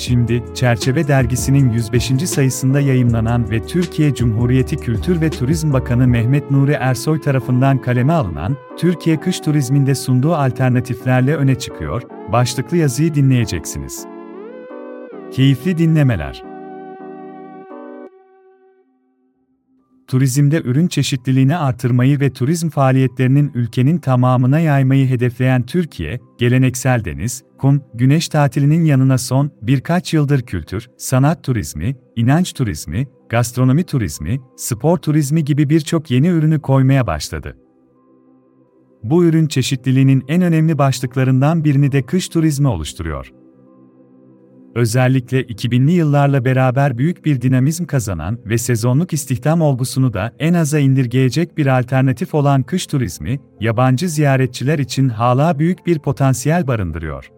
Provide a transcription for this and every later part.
Şimdi, Çerçeve Dergisi'nin 105. sayısında yayımlanan ve Türkiye Cumhuriyeti Kültür ve Turizm Bakanı Mehmet Nuri Ersoy tarafından kaleme alınan, Türkiye kış turizminde sunduğu alternatiflerle öne çıkıyor, başlıklı yazıyı dinleyeceksiniz. Keyifli dinlemeler. Turizmde ürün çeşitliliğini artırmayı ve turizm faaliyetlerinin ülkenin tamamına yaymayı hedefleyen Türkiye, geleneksel deniz, kum, güneş tatilinin yanına son birkaç yıldır kültür, sanat turizmi, inanç turizmi, gastronomi turizmi, spor turizmi gibi birçok yeni ürünü koymaya başladı. Bu ürün çeşitliliğinin en önemli başlıklarından birini de kış turizmi oluşturuyor. Özellikle 2000'li yıllarla beraber büyük bir dinamizm kazanan ve sezonluk istihdam olgusunu da en aza indirgeyecek bir alternatif olan kış turizmi, yabancı ziyaretçiler için hala büyük bir potansiyel barındırıyor.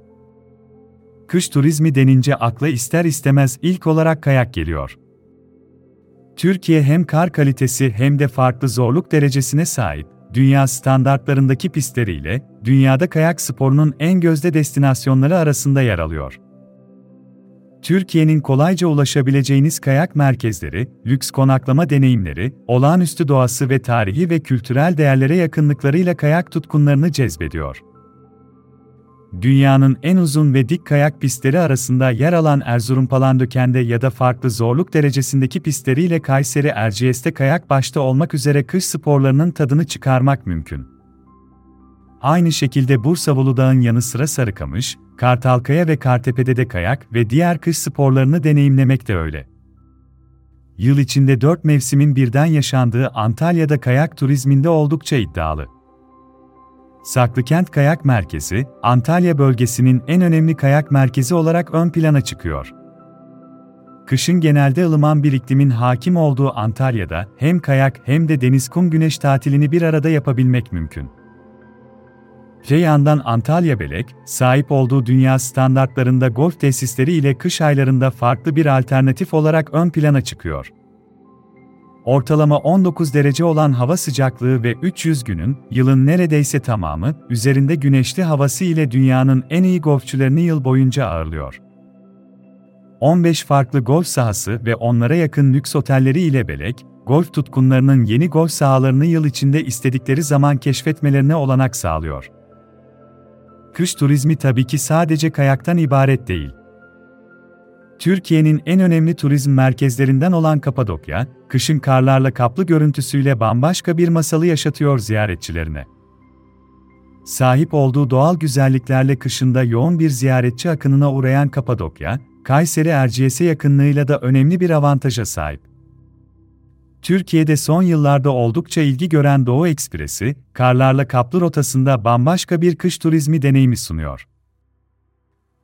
Kış turizmi denince akla ister istemez ilk olarak kayak geliyor. Türkiye hem kar kalitesi hem de farklı zorluk derecesine sahip, dünya standartlarındaki pistleriyle, dünyada kayak sporunun en gözde destinasyonları arasında yer alıyor. Türkiye'nin kolayca ulaşabileceğiniz kayak merkezleri, lüks konaklama deneyimleri, olağanüstü doğası ve tarihi ve kültürel değerlere yakınlıklarıyla kayak tutkunlarını cezbediyor. Dünyanın en uzun ve dik kayak pistleri arasında yer alan Erzurum Palandöken'de ya da farklı zorluk derecesindeki pistleriyle Kayseri Erciyes'te kayak başta olmak üzere kış sporlarının tadını çıkarmak mümkün. Aynı şekilde Bursa Uludağ'ın yanı sıra Sarıkamış, Kartalkaya ve Kartepe'de de kayak ve diğer kış sporlarını deneyimlemek de öyle. Yıl içinde dört mevsimin birden yaşandığı Antalya'da kayak turizminde oldukça iddialı. Saklıkent Kayak Merkezi, Antalya bölgesinin en önemli kayak merkezi olarak ön plana çıkıyor. Kışın genelde ılıman bir iklimin hakim olduğu Antalya'da hem kayak hem de deniz kum güneş tatilini bir arada yapabilmek mümkün. Ceyhan'dan Antalya Belek, sahip olduğu dünya standartlarında golf tesisleri ile kış aylarında farklı bir alternatif olarak ön plana çıkıyor. Ortalama 19 derece olan hava sıcaklığı ve 300 günün, yılın neredeyse tamamı, üzerinde güneşli havası ile dünyanın en iyi golfçülerini yıl boyunca ağırlıyor. 15 farklı golf sahası ve onlara yakın lüks otelleri ile Belek, golf tutkunlarının yeni golf sahalarını yıl içinde istedikleri zaman keşfetmelerine olanak sağlıyor. Kış turizmi tabii ki sadece kayaktan ibaret değil. Türkiye'nin en önemli turizm merkezlerinden olan Kapadokya, kışın karlarla kaplı görüntüsüyle bambaşka bir masalı yaşatıyor ziyaretçilerine. Sahip olduğu doğal güzelliklerle kışında yoğun bir ziyaretçi akınına uğrayan Kapadokya, Kayseri Erciyes'e yakınlığıyla da önemli bir avantaja sahip. Türkiye'de son yıllarda oldukça ilgi gören Doğu Ekspresi, karlarla kaplı rotasında bambaşka bir kış turizmi deneyimi sunuyor.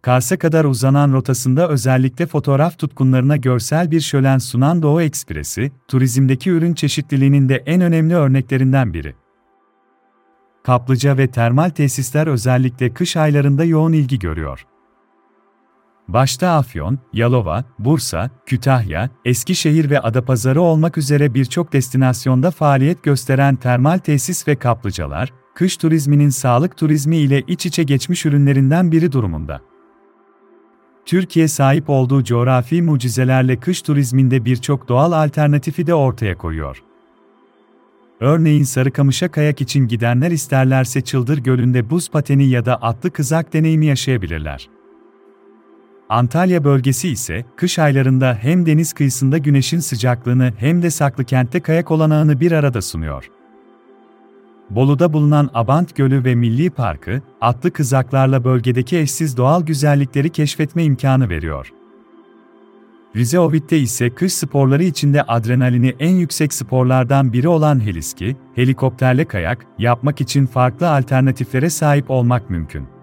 Kars'a kadar uzanan rotasında özellikle fotoğraf tutkunlarına görsel bir şölen sunan Doğu Ekspresi, turizmdeki ürün çeşitliliğinin de en önemli örneklerinden biri. Kaplıca ve termal tesisler özellikle kış aylarında yoğun ilgi görüyor. Başta Afyon, Yalova, Bursa, Kütahya, Eskişehir ve Adapazarı olmak üzere birçok destinasyonda faaliyet gösteren termal tesis ve kaplıcalar, kış turizminin sağlık turizmi ile iç içe geçmiş ürünlerinden biri durumunda. Türkiye sahip olduğu coğrafi mucizelerle kış turizminde birçok doğal alternatifi de ortaya koyuyor. Örneğin Sarıkamış'a kayak için gidenler isterlerse Çıldır Gölü'nde buz pateni ya da atlı kızak deneyimi yaşayabilirler. Antalya bölgesi ise kış aylarında hem deniz kıyısında güneşin sıcaklığını hem de saklı kentte kayak olanağını bir arada sunuyor. Bolu'da bulunan Abant Gölü ve Milli Parkı, atlı kızaklarla bölgedeki eşsiz doğal güzellikleri keşfetme imkanı veriyor. Rize Ovit'te ise kış sporları içinde adrenalini en yüksek sporlardan biri olan heliski, helikopterle kayak yapmak için farklı alternatiflere sahip olmak mümkün.